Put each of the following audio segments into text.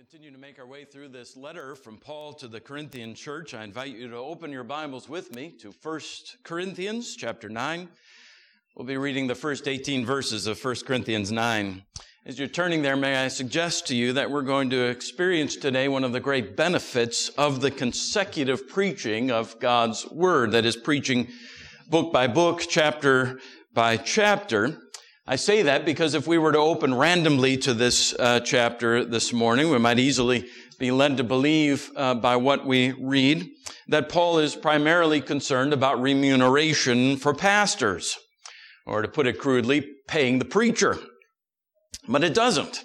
continue to make our way through this letter from Paul to the Corinthian church, I invite you to open your Bibles with me to 1 Corinthians chapter 9. We'll be reading the first 18 verses of 1 Corinthians 9. As you're turning there, may I suggest to you that we're going to experience today one of the great benefits of the consecutive preaching of God's Word, that is, preaching book by book, chapter by chapter. I say that because if we were to open randomly to this uh, chapter this morning, we might easily be led to believe uh, by what we read that Paul is primarily concerned about remuneration for pastors, or to put it crudely, paying the preacher. But it doesn't.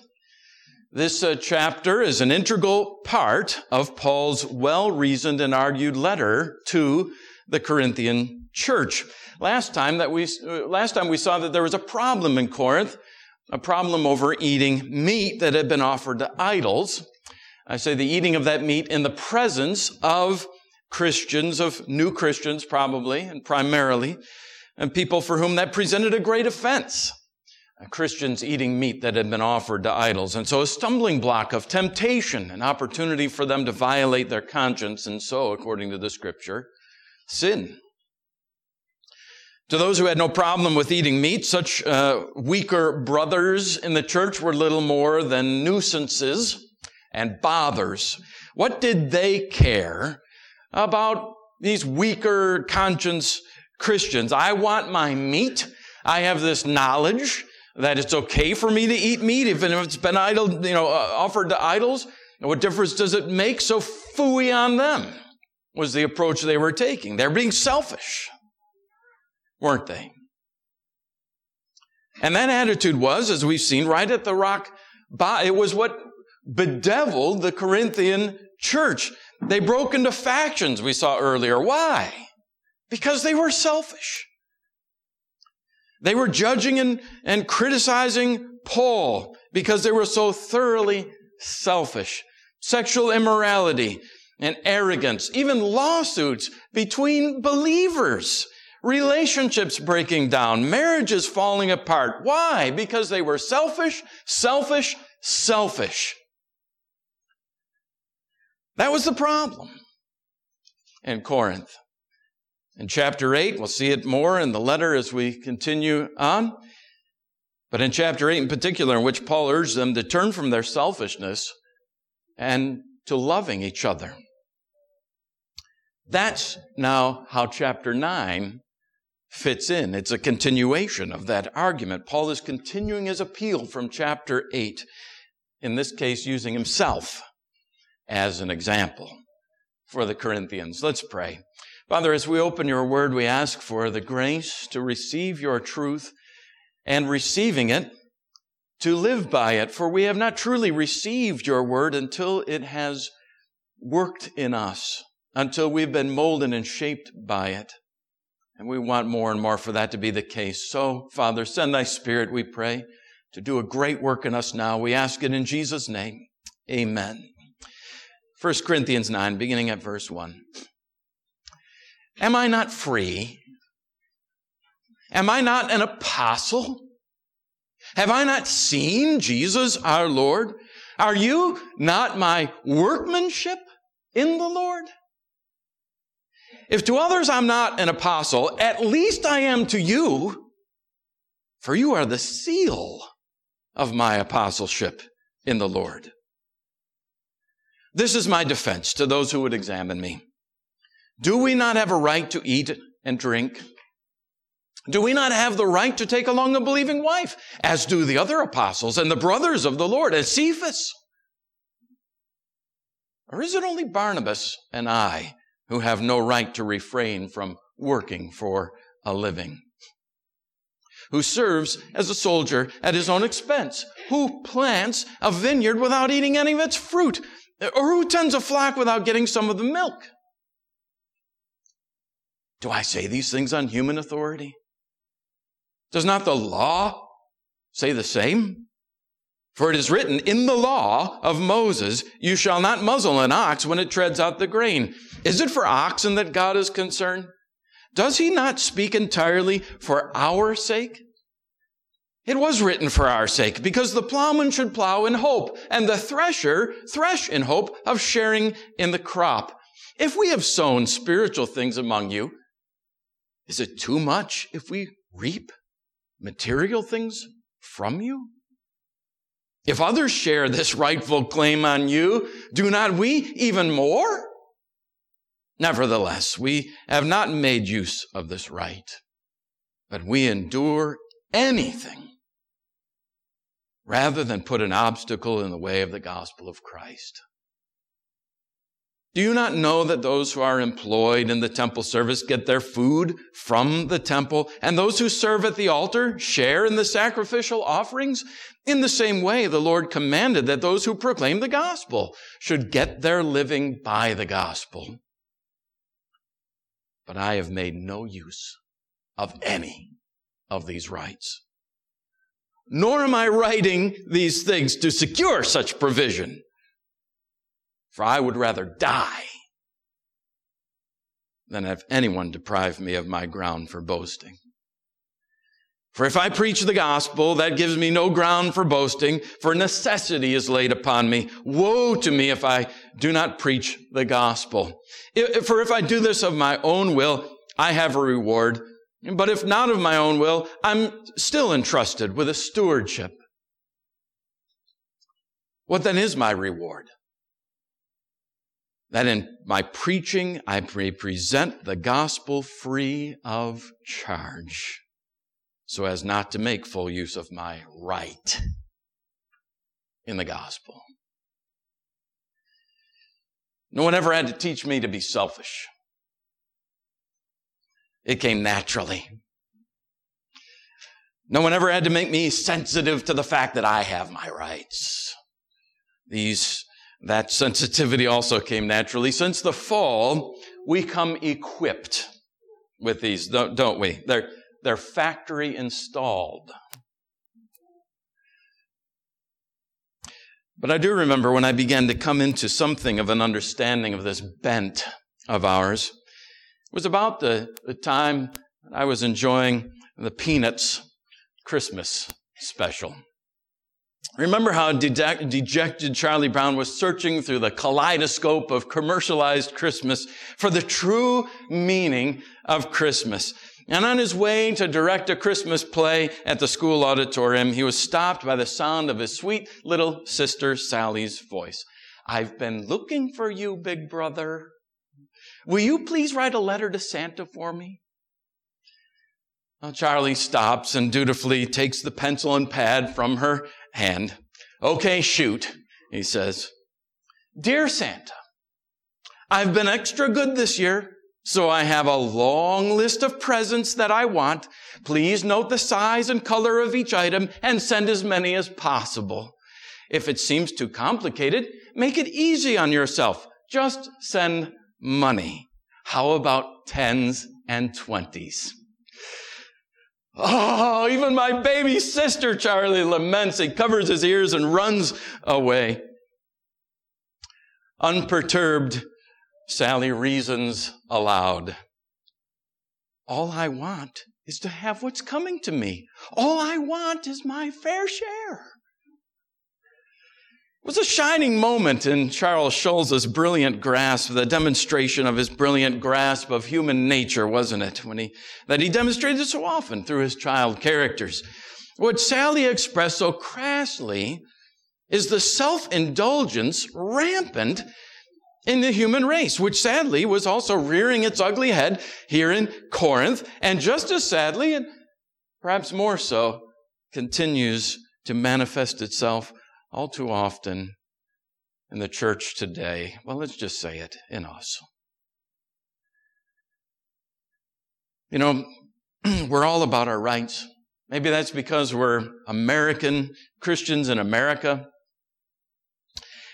This uh, chapter is an integral part of Paul's well-reasoned and argued letter to the Corinthian church. Last time that we, last time we saw that there was a problem in Corinth, a problem over eating meat that had been offered to idols. I say the eating of that meat in the presence of Christians, of new Christians probably, and primarily, and people for whom that presented a great offense. Christians eating meat that had been offered to idols. And so a stumbling block of temptation, an opportunity for them to violate their conscience, and so, according to the scripture, sin. To those who had no problem with eating meat, such uh, weaker brothers in the church were little more than nuisances and bothers. What did they care about these weaker conscience Christians? I want my meat. I have this knowledge that it's okay for me to eat meat, even if it's been idol, you know, uh, offered to idols. What difference does it make? So fooey on them was the approach they were taking. They're being selfish weren't they? And that attitude was, as we've seen, right at the rock, it was what bedeviled the Corinthian church. They broke into factions, we saw earlier. Why? Because they were selfish. They were judging and, and criticizing Paul because they were so thoroughly selfish. Sexual immorality and arrogance, even lawsuits between believers relationships breaking down, marriages falling apart. Why? Because they were selfish, selfish, selfish. That was the problem in Corinth. In chapter 8, we'll see it more in the letter as we continue on. But in chapter 8 in particular, in which Paul urged them to turn from their selfishness and to loving each other. That's now how chapter 9 fits in. It's a continuation of that argument. Paul is continuing his appeal from chapter 8, in this case, using himself as an example for the Corinthians. Let's pray. Father, as we open your word, we ask for the grace to receive your truth and receiving it, to live by it, for we have not truly received your word until it has worked in us, until we've been molded and shaped by it. And we want more and more for that to be the case. So, Father, send thy spirit, we pray, to do a great work in us now. We ask it in Jesus' name. Amen. 1 Corinthians 9, beginning at verse 1. Am I not free? Am I not an apostle? Have I not seen Jesus our Lord? Are you not my workmanship in the Lord? If to others I'm not an apostle, at least I am to you, for you are the seal of my apostleship in the Lord. This is my defense to those who would examine me. Do we not have a right to eat and drink? Do we not have the right to take along a believing wife, as do the other apostles and the brothers of the Lord, as Cephas? Or is it only Barnabas and I who have no right to refrain from working for a living. Who serves as a soldier at his own expense. Who plants a vineyard without eating any of its fruit. Or who tends a flock without getting some of the milk. Do I say these things on human authority? Does not the law say the same? For it is written in the law of Moses, you shall not muzzle an ox when it treads out the grain. Is it for oxen that God is concerned? Does he not speak entirely for our sake? It was written for our sake, because the plowman should plow in hope, and the thresher thresh in hope of sharing in the crop. If we have sown spiritual things among you, is it too much if we reap material things from you? If others share this rightful claim on you, do not we even more? Nevertheless, we have not made use of this right, but we endure anything rather than put an obstacle in the way of the gospel of Christ. Do you not know that those who are employed in the temple service get their food from the temple, and those who serve at the altar share in the sacrificial offerings? In the same way, the Lord commanded that those who proclaim the gospel should get their living by the gospel. But I have made no use of any of these rights nor am I writing these things to secure such provision. For I would rather die than have anyone deprive me of my ground for boasting. For if I preach the gospel, that gives me no ground for boasting, for necessity is laid upon me. Woe to me if I do not preach the gospel. For if I do this of my own will, I have a reward but if not of my own will, I'm still entrusted with a stewardship. What then is my reward? That in my preaching, I may present the gospel free of charge, so as not to make full use of my right in the gospel. No one ever had to teach me to be selfish. It came naturally. No one ever had to make me sensitive to the fact that I have my rights. These, that sensitivity also came naturally. Since the fall, we come equipped with these, don't, we? They're, they're factory installed. But I do remember when I began to come into something of an understanding of this bent of ours, It was about the, the time I was enjoying the Peanuts Christmas special. Remember how dejected Charlie Brown was searching through the kaleidoscope of commercialized Christmas for the true meaning of Christmas. And on his way to direct a Christmas play at the school auditorium, he was stopped by the sound of his sweet little sister Sally's voice. I've been looking for you, big brother. Will you please write a letter to Santa for me? Well, Charlie stops and dutifully takes the pencil and pad from her hand. Okay, shoot, he says. Dear Santa, I've been extra good this year, so I have a long list of presents that I want. Please note the size and color of each item and send as many as possible. If it seems too complicated, make it easy on yourself. Just send money. How about tens and twenties? Oh, even my baby sister, Charlie, laments. He covers his ears and runs away. Unperturbed, Sally reasons aloud. All I want is to have what's coming to me. All I want is my fair share. Was a shining moment in Charles Schulz's brilliant grasp, the demonstration of his brilliant grasp of human nature, wasn't it? When he, that he demonstrated so often through his child characters. What Sally expressed so crassly is the self-indulgence rampant in the human race, which sadly was also rearing its ugly head here in Corinth, and just as sadly, and perhaps more so, continues to manifest itself all too often in the church today, well, let's just say it, in us. You know, we're all about our rights. Maybe that's because we're American Christians in America.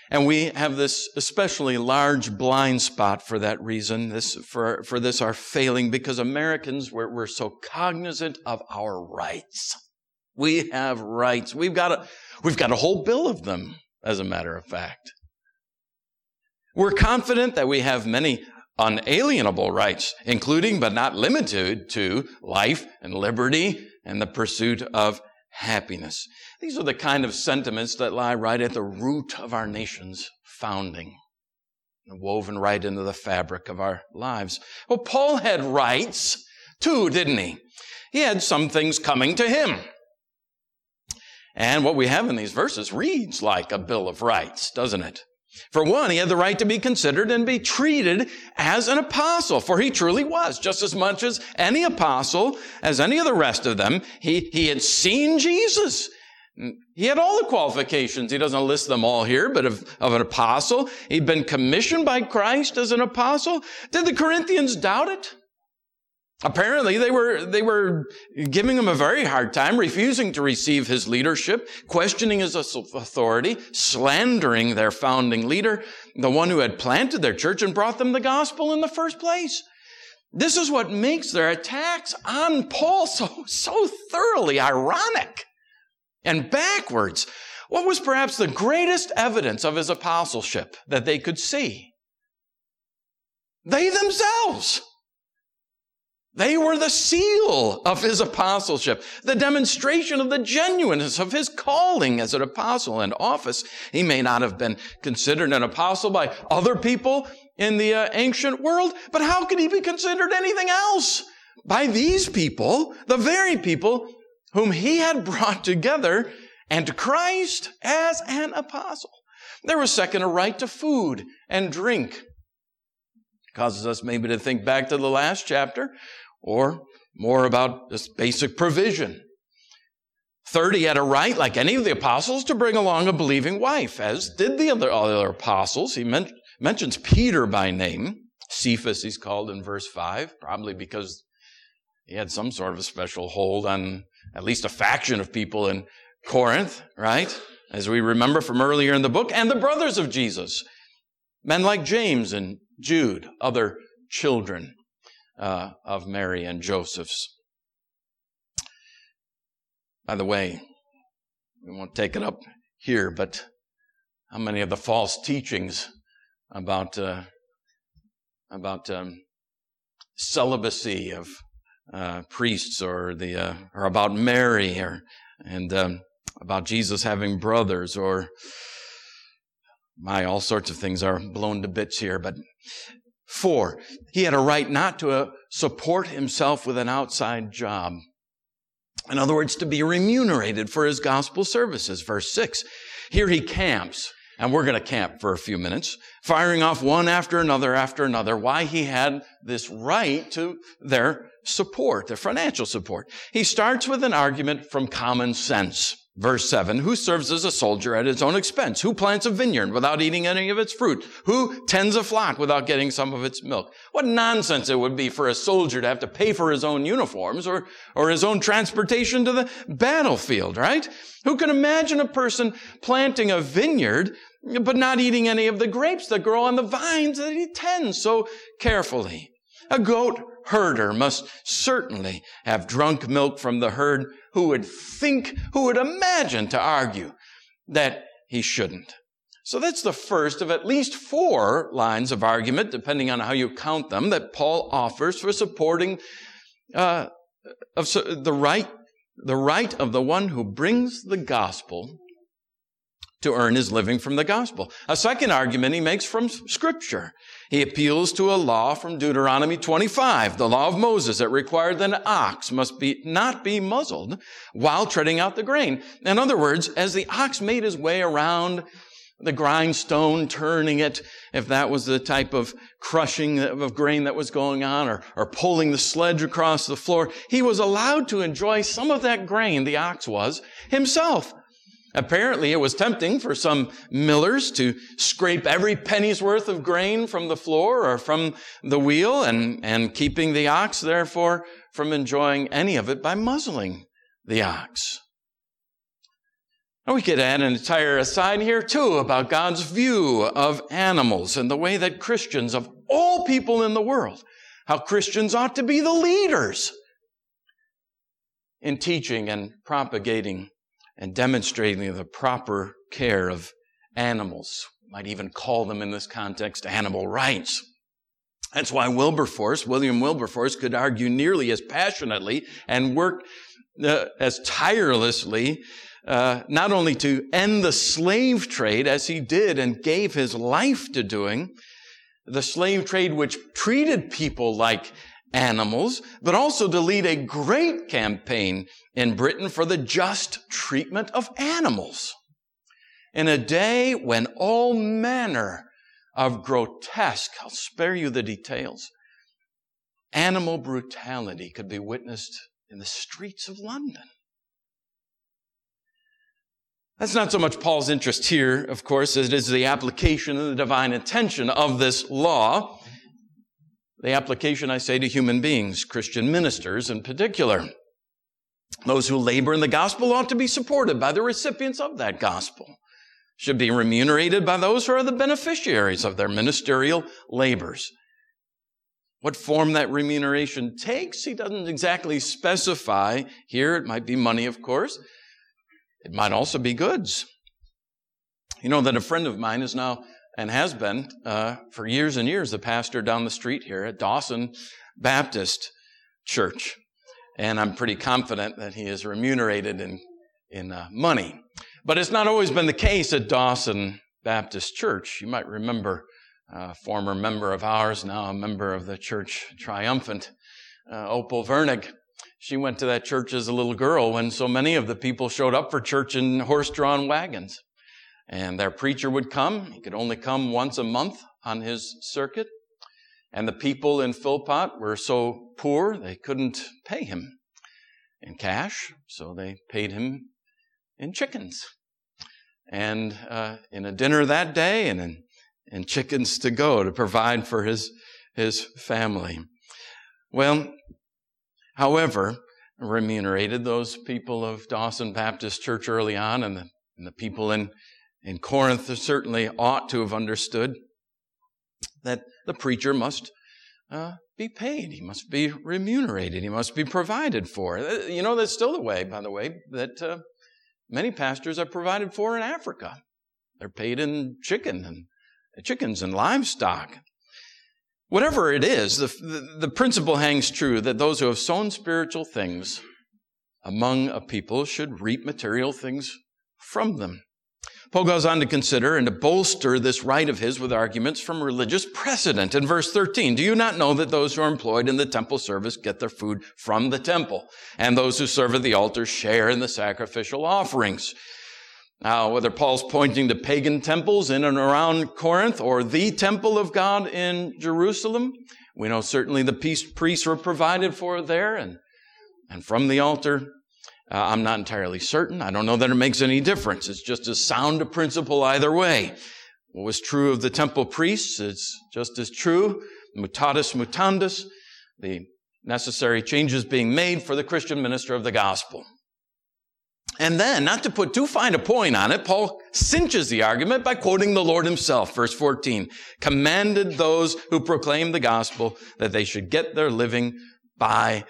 And we have this especially large blind spot for that reason, this, for, for this our failing, because Americans, we're, we're so cognizant of our rights. We have rights. We've got a, we've got a whole bill of them, as a matter of fact. We're confident that we have many unalienable rights, including but not limited to life and liberty and the pursuit of happiness. These are the kind of sentiments that lie right at the root of our nation's founding woven right into the fabric of our lives. Well, Paul had rights too, didn't he? He had some things coming to him. And what we have in these verses reads like a Bill of Rights, doesn't it? For one, he had the right to be considered and be treated as an apostle, for he truly was, just as much as any apostle, as any of the rest of them. He, he had seen Jesus. He had all the qualifications. He doesn't list them all here, but of, of an apostle. He'd been commissioned by Christ as an apostle. Did the Corinthians doubt it? Apparently they were, they were giving him a very hard time, refusing to receive his leadership, questioning his authority, slandering their founding leader, the one who had planted their church and brought them the gospel in the first place. This is what makes their attacks on Paul so, so thoroughly ironic and backwards. What was perhaps the greatest evidence of his apostleship that they could see? They themselves. They were the seal of his apostleship, the demonstration of the genuineness of his calling as an apostle and office. He may not have been considered an apostle by other people in the uh, ancient world, but how could he be considered anything else? By these people, the very people whom he had brought together and Christ as an apostle. There was second a right to food and drink. Causes us maybe to think back to the last chapter or more about this basic provision. Third, he had a right, like any of the apostles, to bring along a believing wife, as did the other, other apostles. He men- mentions Peter by name. Cephas, he's called in verse 5, probably because he had some sort of a special hold on at least a faction of people in Corinth, right? As we remember from earlier in the book, and the brothers of Jesus. Men like James and Jude, other children uh, of Mary and Joseph's. By the way, we won't take it up here, but how many of the false teachings about uh, about um, celibacy of uh, priests, or the uh, or about Mary, or and um, about Jesus having brothers, or my all sorts of things are blown to bits here, but Four, he had a right not to uh, support himself with an outside job. In other words, to be remunerated for his gospel services. Verse six, here he camps, and we're going to camp for a few minutes, firing off one after another after another, why he had this right to their support, their financial support. He starts with an argument from common sense. Verse 7, who serves as a soldier at his own expense? Who plants a vineyard without eating any of its fruit? Who tends a flock without getting some of its milk? What nonsense it would be for a soldier to have to pay for his own uniforms or, or his own transportation to the battlefield, right? Who can imagine a person planting a vineyard but not eating any of the grapes that grow on the vines that he tends so carefully? A goat herder must certainly have drunk milk from the herd who would think, who would imagine to argue that he shouldn't. So that's the first of at least four lines of argument, depending on how you count them, that Paul offers for supporting uh, of the right, the right of the one who brings the gospel to earn his living from the gospel. A second argument he makes from scripture. He appeals to a law from Deuteronomy 25, the law of Moses that required that an ox must be, not be muzzled while treading out the grain. In other words, as the ox made his way around the grindstone, turning it, if that was the type of crushing of grain that was going on, or, or pulling the sledge across the floor, he was allowed to enjoy some of that grain, the ox was, himself. Apparently, it was tempting for some millers to scrape every penny's worth of grain from the floor or from the wheel and, and keeping the ox, therefore, from enjoying any of it by muzzling the ox. Now, we could add an entire aside here, too, about God's view of animals and the way that Christians, of all people in the world, how Christians ought to be the leaders in teaching and propagating and demonstrating the proper care of animals. Might even call them in this context animal rights. That's why Wilberforce, William Wilberforce, could argue nearly as passionately and work uh, as tirelessly, uh, not only to end the slave trade as he did and gave his life to doing, the slave trade which treated people like animals, but also to lead a great campaign in Britain for the just treatment of animals. In a day when all manner of grotesque, I'll spare you the details, animal brutality could be witnessed in the streets of London. That's not so much Paul's interest here, of course, as it is the application and the divine intention of this law. The application, I say, to human beings, Christian ministers in particular. Those who labor in the gospel ought to be supported by the recipients of that gospel. Should be remunerated by those who are the beneficiaries of their ministerial labors. What form that remuneration takes, he doesn't exactly specify. Here, it might be money, of course. It might also be goods. You know that a friend of mine is now and has been uh, for years and years the pastor down the street here at Dawson Baptist Church, and I'm pretty confident that he is remunerated in in uh, money. But it's not always been the case at Dawson Baptist Church. You might remember a former member of ours, now a member of the church triumphant, uh, Opal Vernig. She went to that church as a little girl when so many of the people showed up for church in horse-drawn wagons. And their preacher would come. He could only come once a month on his circuit. And the people in Philpot were so poor they couldn't pay him in cash, so they paid him in chickens. And uh, in a dinner that day and in, in chickens to go to provide for his, his family. Well, however, remunerated those people of Dawson Baptist Church early on and the, and the people in in Corinth certainly ought to have understood that the preacher must uh, be paid. He must be remunerated. He must be provided for. Uh, you know, that's still the way, by the way, that uh, many pastors are provided for in Africa. They're paid in chicken and chickens and livestock. Whatever it is, the, the, the principle hangs true that those who have sown spiritual things among a people should reap material things from them. Paul goes on to consider and to bolster this right of his with arguments from religious precedent. In verse 13, do you not know that those who are employed in the temple service get their food from the temple, and those who serve at the altar share in the sacrificial offerings? Now, whether Paul's pointing to pagan temples in and around Corinth or the temple of God in Jerusalem, we know certainly the priests were provided for there and, and from the altar uh, I'm not entirely certain. I don't know that it makes any difference. It's just as sound a principle either way. What was true of the temple priests is just as true. Mutatis mutandis, the necessary changes being made for the Christian minister of the gospel. And then, not to put too fine a point on it, Paul cinches the argument by quoting the Lord himself, verse 14, commanded those who proclaim the gospel that they should get their living by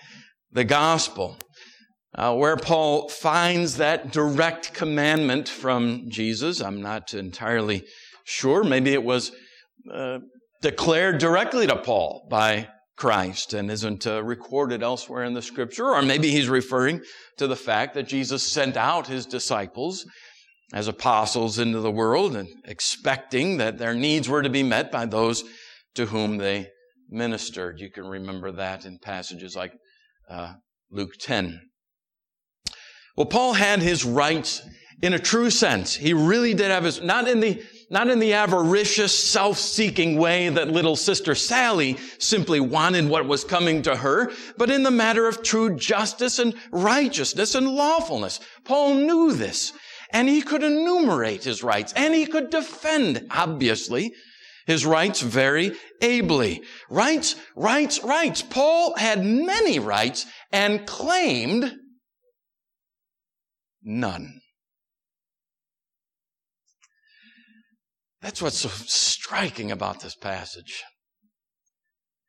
the gospel uh, where Paul finds that direct commandment from Jesus. I'm not entirely sure. Maybe it was uh, declared directly to Paul by Christ and isn't uh, recorded elsewhere in the scripture. Or maybe he's referring to the fact that Jesus sent out his disciples as apostles into the world and expecting that their needs were to be met by those to whom they ministered. You can remember that in passages like uh, Luke 10. Well, Paul had his rights in a true sense. He really did have his, not in the, not in the avaricious, self-seeking way that little sister Sally simply wanted what was coming to her, but in the matter of true justice and righteousness and lawfulness. Paul knew this, and he could enumerate his rights, and he could defend, obviously, his rights very ably. Rights, rights, rights. Paul had many rights and claimed None. That's what's so striking about this passage.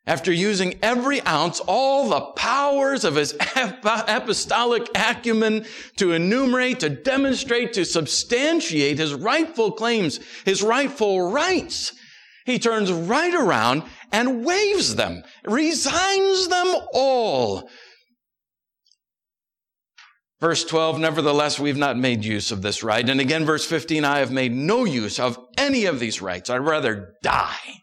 After using every ounce, all the powers of his apostolic acumen to enumerate, to demonstrate, to substantiate his rightful claims, his rightful rights, he turns right around and waives them, resigns them all Verse 12, nevertheless, we've not made use of this right. And again, verse 15, I have made no use of any of these rights. I'd rather die.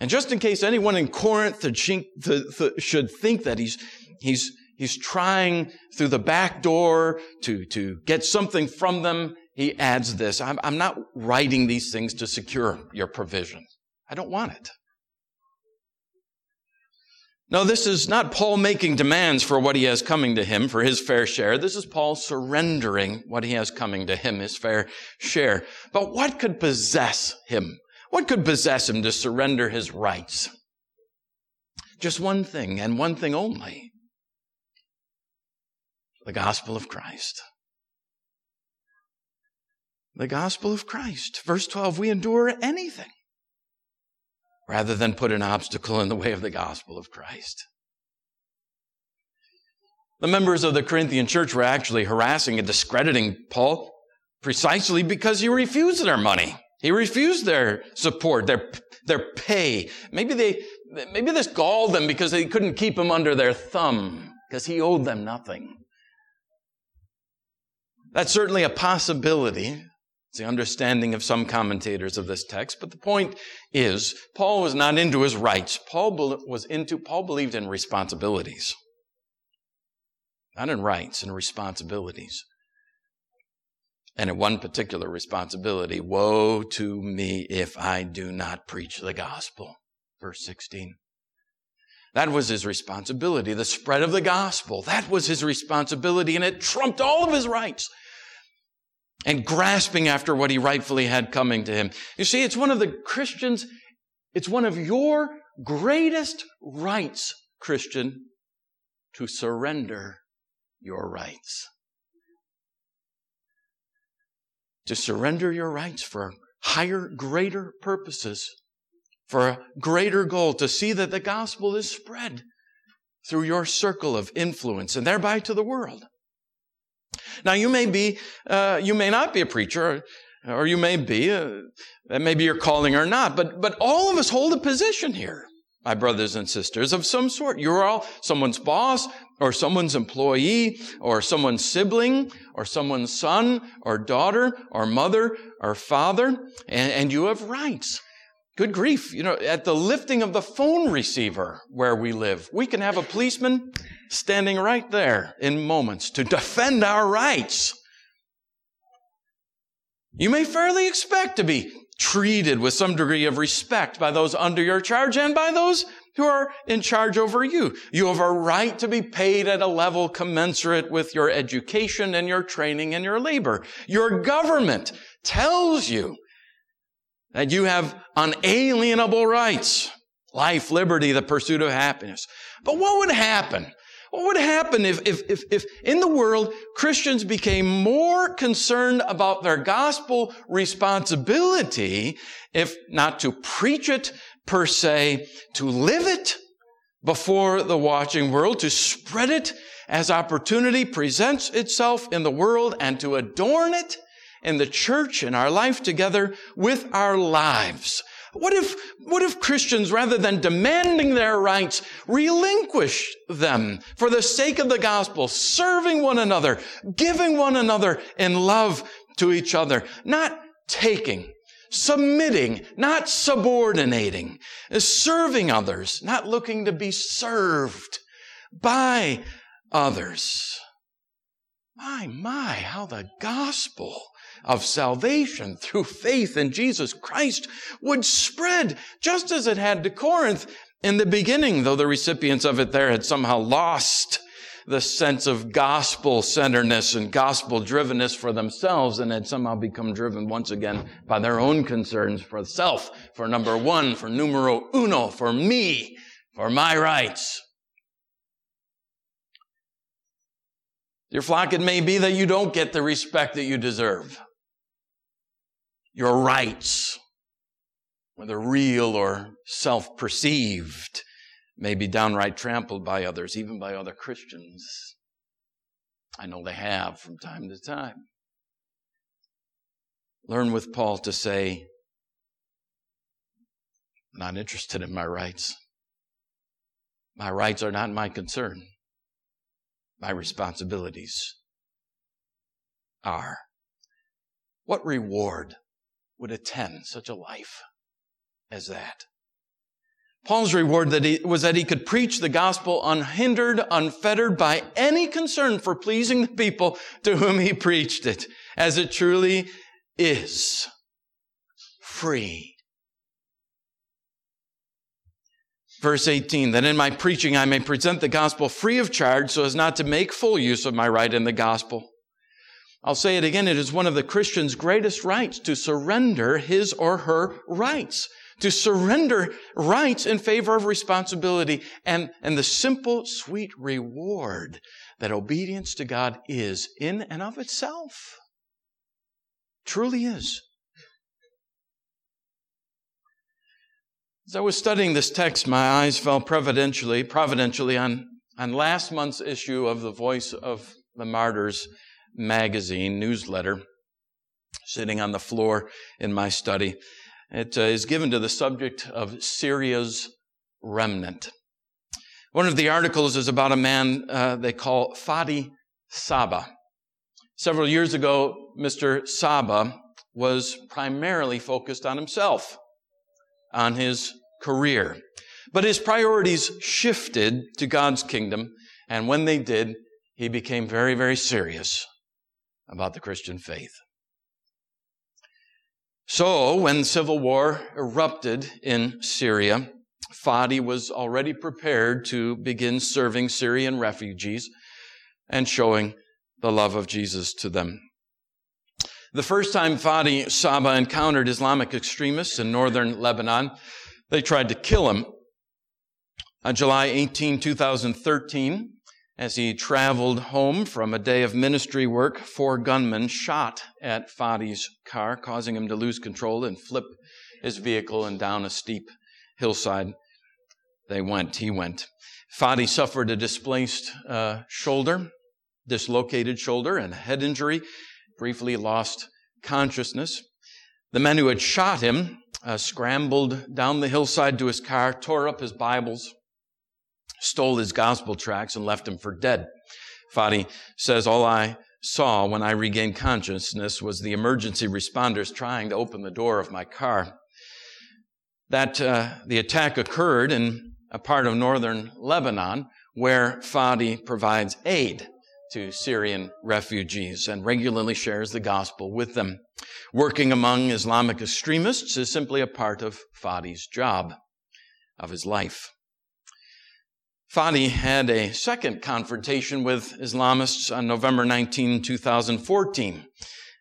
And just in case anyone in Corinth should think that he's, he's, he's trying through the back door to, to get something from them, he adds this. I'm, I'm not writing these things to secure your provision. I don't want it. No, this is not Paul making demands for what he has coming to him for his fair share. This is Paul surrendering what he has coming to him, his fair share. But what could possess him? What could possess him to surrender his rights? Just one thing and one thing only. The gospel of Christ. The gospel of Christ. Verse 12, we endure anything rather than put an obstacle in the way of the gospel of Christ. The members of the Corinthian church were actually harassing and discrediting Paul precisely because he refused their money. He refused their support, their, their pay. Maybe they, maybe this galled them because they couldn't keep him under their thumb because he owed them nothing. That's certainly a possibility. It's the understanding of some commentators of this text, but the point is, Paul was not into his rights. Paul was into, Paul believed in responsibilities. Not in rights, in responsibilities. And in one particular responsibility, woe to me if I do not preach the gospel. Verse 16. That was his responsibility, the spread of the gospel. That was his responsibility, and it trumped all of his rights and grasping after what he rightfully had coming to him. You see, it's one of the Christians, it's one of your greatest rights, Christian, to surrender your rights. To surrender your rights for higher, greater purposes, for a greater goal, to see that the gospel is spread through your circle of influence and thereby to the world. Now, you may be, uh, you may not be a preacher, or, or you may be, uh, that may be your calling or not, but, but all of us hold a position here, my brothers and sisters, of some sort. You're all someone's boss, or someone's employee, or someone's sibling, or someone's son, or daughter, or mother, or father, and, and you have rights. Good grief. You know, at the lifting of the phone receiver where we live, we can have a policeman standing right there in moments to defend our rights. You may fairly expect to be treated with some degree of respect by those under your charge and by those who are in charge over you. You have a right to be paid at a level commensurate with your education and your training and your labor. Your government tells you that you have unalienable rights. Life, liberty, the pursuit of happiness. But what would happen? What would happen if, if, if, if in the world Christians became more concerned about their gospel responsibility, if not to preach it per se, to live it before the watching world, to spread it as opportunity presents itself in the world and to adorn it in the church and our life together with our lives. What if, what if Christians, rather than demanding their rights, relinquish them for the sake of the gospel, serving one another, giving one another in love to each other, not taking, submitting, not subordinating, serving others, not looking to be served by others. My, my, how the gospel of salvation through faith in Jesus Christ would spread just as it had to Corinth in the beginning, though the recipients of it there had somehow lost the sense of gospel centeredness and gospel drivenness for themselves and had somehow become driven once again by their own concerns for self, for number one, for numero uno, for me, for my rights. Your flock, it may be that you don't get the respect that you deserve your rights, whether real or self perceived, may be downright trampled by others, even by other Christians. I know they have from time to time. Learn with Paul to say, not interested in my rights. My rights are not my concern. my responsibilities are. What reward would attend such a life as that? Paul's reward that he, was that he could preach the gospel unhindered, unfettered by any concern for pleasing the people to whom he preached it, as it truly is. Free. Verse 18, that in my preaching I may present the gospel free of charge so as not to make full use of my right in the gospel. I'll say it again, it is one of the Christian's greatest rights to surrender his or her rights to surrender rights in favor of responsibility and, and the simple, sweet reward that obedience to God is in and of itself. Truly is. As I was studying this text, my eyes fell providentially, providentially on, on last month's issue of the Voice of the Martyrs magazine newsletter, sitting on the floor in my study. It uh, is given to the subject of Syria's remnant. One of the articles is about a man uh, they call Fadi Saba. Several years ago, Mr. Saba was primarily focused on himself, on his career. But his priorities shifted to God's kingdom, and when they did, he became very, very serious about the Christian faith. So, when civil war erupted in Syria, Fadi was already prepared to begin serving Syrian refugees and showing the love of Jesus to them. The first time Fadi Saba encountered Islamic extremists in northern Lebanon, they tried to kill him. On July 18, 2013, as he traveled home from a day of ministry work, four gunmen shot at Fadi's car, causing him to lose control and flip his vehicle and down a steep hillside. They went, he went. Fadi suffered a displaced uh, shoulder, dislocated shoulder, and head injury, briefly lost consciousness. The men who had shot him uh, scrambled down the hillside to his car, tore up his Bibles, stole his gospel tracts, and left him for dead. Fadi says, All I saw when I regained consciousness was the emergency responders trying to open the door of my car. That uh, the attack occurred in a part of northern Lebanon where Fadi provides aid to Syrian refugees and regularly shares the gospel with them. Working among Islamic extremists is simply a part of Fadi's job, of his life. Fadi had a second confrontation with Islamists on November 19, 2014,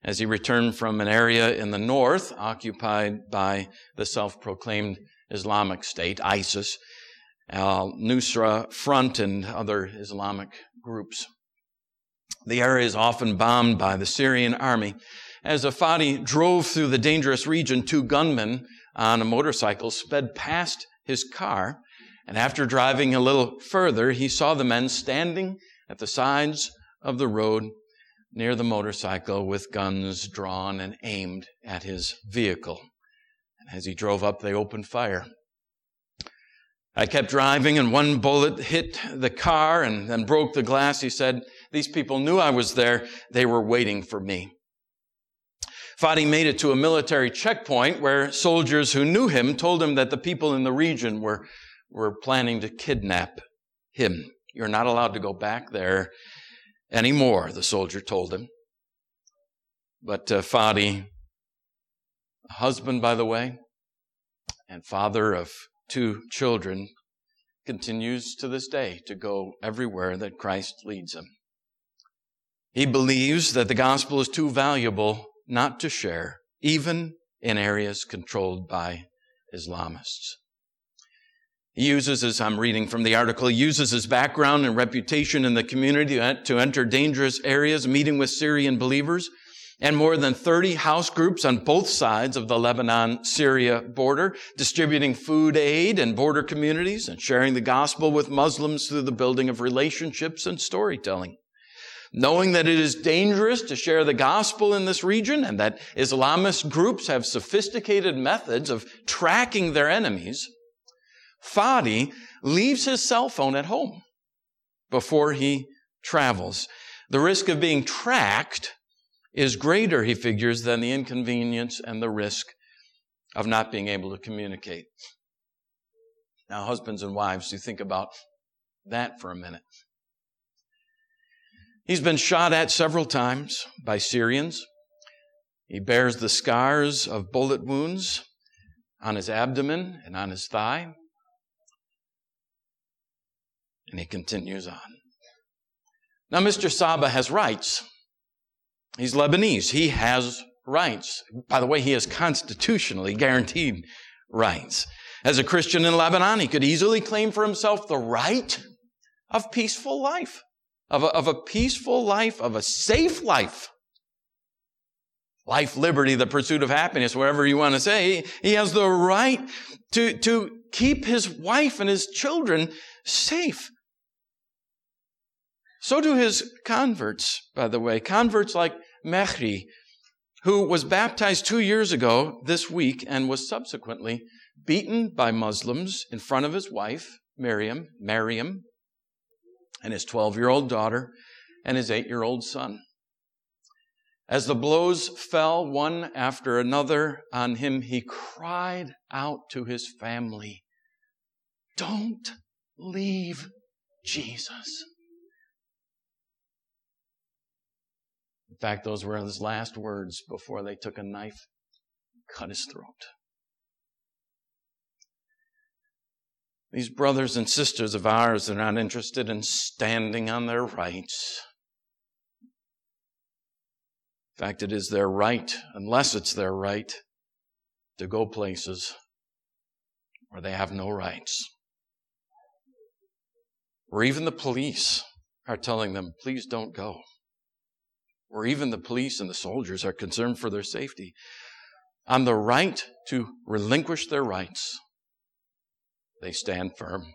as he returned from an area in the north occupied by the self-proclaimed Islamic State, ISIS, al-Nusra Front, and other Islamic groups. The area is often bombed by the Syrian army. As Fadi drove through the dangerous region, two gunmen on a motorcycle sped past his car and after driving a little further, he saw the men standing at the sides of the road near the motorcycle with guns drawn and aimed at his vehicle. And as he drove up, they opened fire. I kept driving and one bullet hit the car and then broke the glass. He said, these people knew I was there. They were waiting for me. Fadi made it to a military checkpoint where soldiers who knew him told him that the people in the region were were planning to kidnap him. You're not allowed to go back there anymore, the soldier told him. But uh, Fadi, husband, by the way, and father of two children, continues to this day to go everywhere that Christ leads him. He believes that the gospel is too valuable not to share, even in areas controlled by Islamists. He uses, as I'm reading from the article, he uses his background and reputation in the community to enter dangerous areas, meeting with Syrian believers, and more than 30 house groups on both sides of the Lebanon-Syria border, distributing food aid in border communities and sharing the gospel with Muslims through the building of relationships and storytelling. Knowing that it is dangerous to share the gospel in this region and that Islamist groups have sophisticated methods of tracking their enemies, Fadi leaves his cell phone at home before he travels. The risk of being tracked is greater, he figures, than the inconvenience and the risk of not being able to communicate. Now, husbands and wives, you think about that for a minute. He's been shot at several times by Syrians. He bears the scars of bullet wounds on his abdomen and on his thigh. And he continues on. Now, Mr. Saba has rights. He's Lebanese. He has rights. By the way, he has constitutionally guaranteed rights. As a Christian in Lebanon, he could easily claim for himself the right of peaceful life, of a, of a peaceful life, of a safe life. Life, liberty, the pursuit of happiness, whatever you want to say. He, he has the right to, to keep his wife and his children safe. So do his converts, by the way. Converts like Mehri, who was baptized two years ago this week and was subsequently beaten by Muslims in front of his wife, Miriam, Miriam, and his 12 year old daughter and his 8 year old son. As the blows fell one after another on him, he cried out to his family, Don't leave Jesus. In fact, those were his last words before they took a knife, and cut his throat. These brothers and sisters of ours are not interested in standing on their rights. In fact, it is their right, unless it's their right, to go places where they have no rights. Or even the police are telling them, please don't go. Or even the police and the soldiers are concerned for their safety. On the right to relinquish their rights, they stand firm.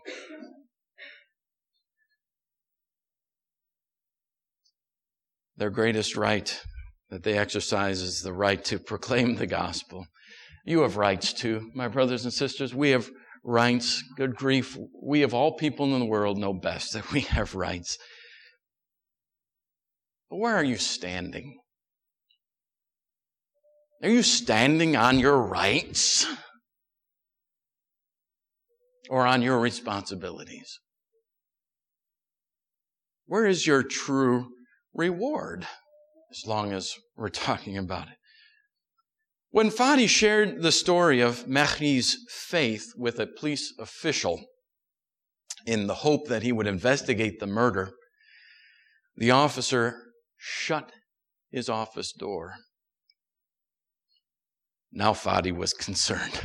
Their greatest right that they exercise is the right to proclaim the gospel. You have rights too, my brothers and sisters. We have rights. Good grief. We of all people in the world know best that we have rights. But where are you standing? Are you standing on your rights? or on your responsibilities? Where is your true reward? As long as we're talking about it. When Fadi shared the story of Mehri's faith with a police official in the hope that he would investigate the murder, the officer shut his office door. Now Fadi was concerned.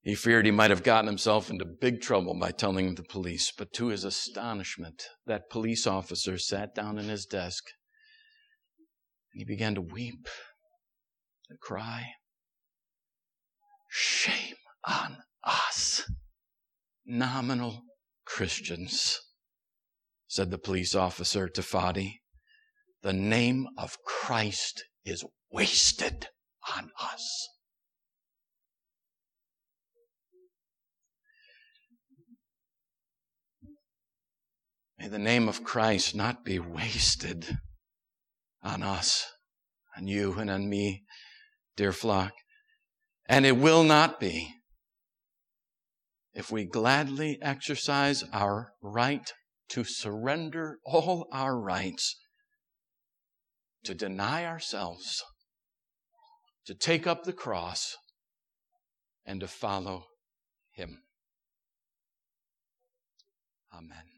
He feared he might have gotten himself into big trouble by telling the police, but to his astonishment, that police officer sat down in his desk and he began to weep and cry. Shame on us, nominal Christians, said the police officer to Fadi. The name of Christ is wasted on us. May the name of Christ not be wasted on us, on you, and on me, dear flock. And it will not be if we gladly exercise our right to surrender all our rights, to deny ourselves, to take up the cross, and to follow Him. Amen.